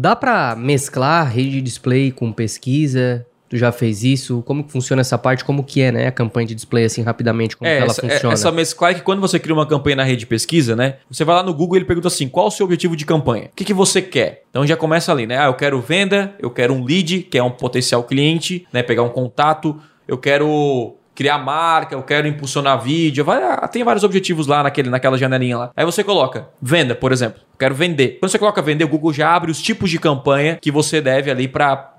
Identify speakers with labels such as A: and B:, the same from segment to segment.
A: Dá pra mesclar rede de display com pesquisa? Tu já fez isso? Como que funciona essa parte? Como que é, né, a campanha de display, assim, rapidamente, como
B: É,
A: que ela
B: essa, é-
A: funciona?
B: essa mescla é que quando você cria uma campanha na rede de pesquisa, né? Você vai lá no Google e ele pergunta assim: qual o seu objetivo de campanha? O que, que você quer? Então já começa ali, né? Ah, eu quero venda, eu quero um lead, que é um potencial cliente, né? Pegar um contato, eu quero criar marca, eu quero impulsionar vídeo, vai, ah, tem vários objetivos lá naquele, naquela janelinha lá. Aí você coloca venda, por exemplo. Quero vender. Quando você coloca vender, o Google já abre os tipos de campanha que você deve ali para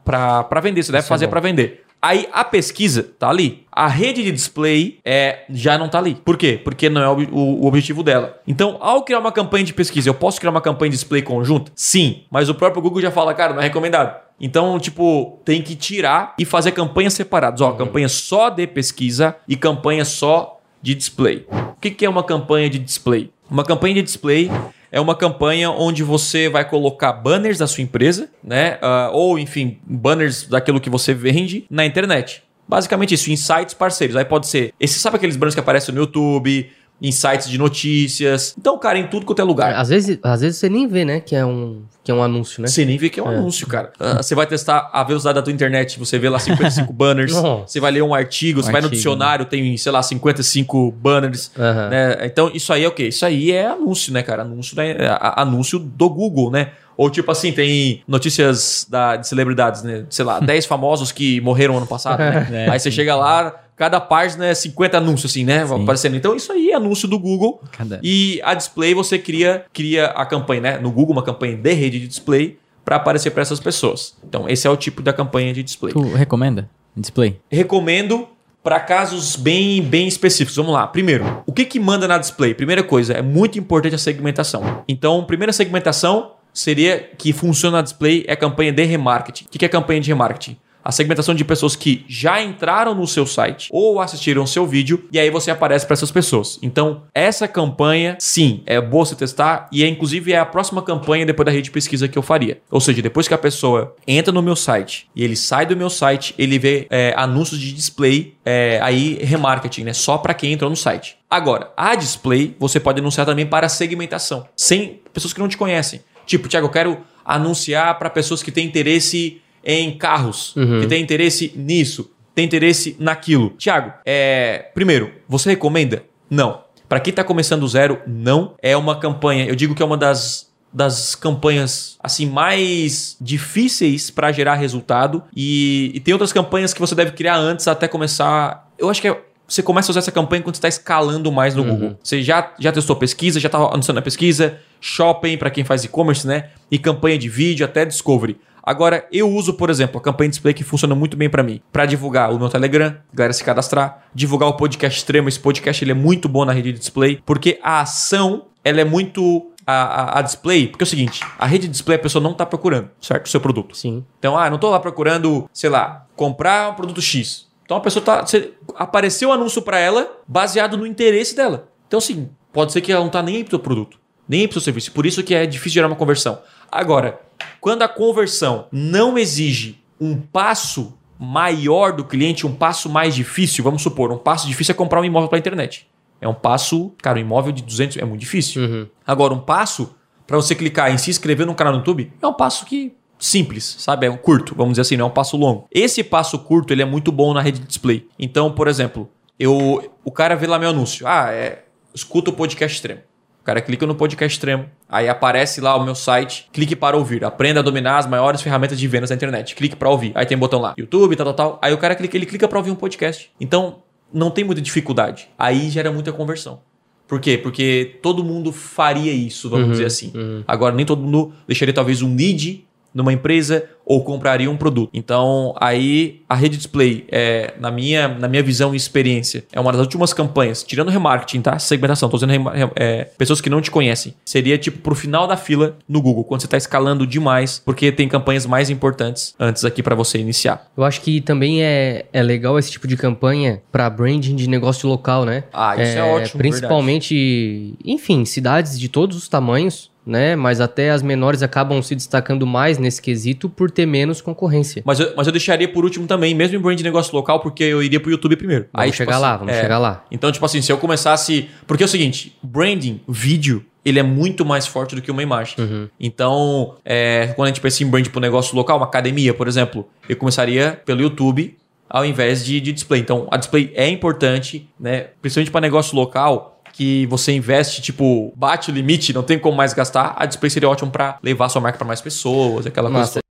B: vender. Você deve
A: Isso é
B: fazer
A: bom.
B: para vender. Aí a pesquisa tá ali. A rede de display é, já não tá ali. Por quê? Porque não é o, o- o objetivo dela. Então, ao criar uma campanha de pesquisa, eu posso criar uma campanha de display conjunta? Sim. Mas o próprio Google já fala, cara, não é recomendado. Então, tipo, tem que tirar e fazer campanhas separadas. Ó, campanha só de pesquisa e campanha só de display. O que, que é uma campanha de display? Uma campanha de display é uma campanha onde você vai colocar banners da sua empresa, né? Ah, ou, enfim, banners daquilo que você vende na internet. Basicamente isso, em sites parceiros. Aí pode ser. Esse, sabe aqueles banners que aparecem no YouTube, em sites de notícias. Então, cara, em tudo quanto é lugar.
A: Às vezes, às vezes você nem vê, né, que é um, que é um anúncio, né?
B: Você nem vê que é um anúncio, cara. Ah, você vai testar a velocidade da tua internet, você vê lá 55 banners. Você vai ler um artigo, você vai no
C: artigo,
B: dicionário, tem, sei lá, 55 banners. Né? Então, isso aí é o quê? Isso aí é anúncio, né, cara? Anúncio, né? A- anúncio do Google, né? Ou tipo assim, tem notícias da, de celebridades, né? Sei lá, 10 famosos que morreram ano passado, né?
C: É,
B: aí você chega lá, cada página é 50 anúncios, assim, né?
C: Sim.
B: Aparecendo. Então, isso aí é anúncio do Google. E a display você cria, cria a campanha, né? No Google, uma campanha de rede de display para aparecer para essas pessoas. Então, esse é o tipo da campanha de display.
C: Tu recomenda? Display?
B: Recomendo para casos bem, bem específicos. Vamos lá. Primeiro, o que, que manda na display? Primeira coisa, é muito importante a segmentação. Então, primeira segmentação seria que funciona na display é a campanha de remarketing. O que, que é campanha de remarketing? A segmentação de pessoas que já entraram no seu site ou assistiram seu vídeo e aí você aparece para essas pessoas. Então, essa campanha, sim, é boa você testar e é inclusive é a próxima campanha depois da rede de pesquisa que eu faria. Ou seja, depois que a pessoa entra no meu site e ele sai do meu site, ele vê é, anúncios de display, é, aí remarketing, né? Só para quem entrou no site. Agora, a display você pode anunciar também para segmentação, sem pessoas que não te conhecem. Tipo, Thiago, eu quero anunciar para pessoas que têm interesse em carros, que têm interesse nisso, tem interesse naquilo. Thiago, é, primeiro, você recomenda? Não. Para quem está começando do zero, não. É uma campanha, eu digo que é uma das das campanhas assim mais difíceis para gerar resultado e, e tem outras campanhas que você deve criar antes até começar. Eu acho que é você começa a usar essa campanha quando você está escalando mais no Google. Você já, já testou pesquisa, já está anunciando a pesquisa, shopping para quem faz e-commerce, né? E campanha de vídeo até discovery. Agora, eu uso, por exemplo, a campanha display que funciona muito bem para mim. Para divulgar o meu Telegram, galera se cadastrar, divulgar o podcast extremo. Esse podcast ele é muito bom na rede de display, porque a ação ela é muito. A, a, a display, porque é o seguinte: a rede de display a pessoa não está procurando, certo? O seu produto.
A: Sim.
B: Então, ah, não tô lá procurando, sei lá, comprar um produto X. Então a pessoa tá. você- apareceu o anúncio para ela baseado no interesse dela. Então, assim, pode ser que ela não tá nem aí pro teu produto, nem aí pro seu serviço. Por isso que é difícil gerar uma conversão. Agora, quando a conversão não exige um passo maior do cliente, um passo mais difícil, vamos supor, um passo difícil é comprar um imóvel pela internet. É um passo, cara, um imóvel de 200 é muito difícil.
A: Uhum.
B: Agora, um passo para você clicar em se inscrever no canal no YouTube é um passo que simples, sabe? É um curto, vamos dizer assim, não é um passo longo. Esse passo curto, ele é muito bom na rede de display. Então, por exemplo, eu o cara vê lá meu anúncio. Ah, é, escuta o podcast extremo. O cara clica no podcast extremo, aí aparece lá o meu site, clique para ouvir, aprenda a dominar as maiores ferramentas de vendas da internet. Clique para ouvir. Aí tem botão lá, YouTube, tal, tal, tal. Aí o cara clica, ele clica para ouvir um podcast. Então, não tem muita dificuldade. Aí gera muita conversão. Por quê? Porque todo mundo faria isso, vamos dizer assim. Agora, nem todo mundo deixaria talvez um lead numa empresa ou compraria um produto. Então, aí a rede display, é, na, minha, na minha visão e experiência, é uma das últimas campanhas, tirando remarketing, tá? Segmentação, tô dizendo é, pessoas que não te conhecem. Seria tipo pro final da fila no Google, quando você tá escalando demais, porque tem campanhas mais importantes antes aqui para você iniciar.
A: Eu acho que também é, é legal esse tipo de campanha para branding de negócio local, né?
B: Ah, isso é ótimo,
A: Principalmente, enfim, cidades de todos os tamanhos, né? Mas até as menores acabam se destacando mais nesse quesito por ter menos concorrência.
B: Mas eu, mas eu deixaria por último também, mesmo em brand de negócio local, porque eu iria pro YouTube primeiro.
A: Vamos
B: tipo
A: chegar
B: assim,
A: lá, vamos
B: é,
A: chegar lá.
B: Então, tipo assim, se eu começasse. Porque é o seguinte: branding, vídeo, ele é muito mais forte do que uma imagem.
A: Uhum.
B: Então, é, quando a gente pensa em brand para um negócio local, uma academia, por exemplo, eu começaria pelo YouTube ao invés de, de display. Então, a display é importante, né? Principalmente para negócio local, que você investe, tipo, bate o limite, não tem como mais gastar, a display seria ótimo para levar sua marca para mais pessoas, aquela
A: Massa.
B: coisa.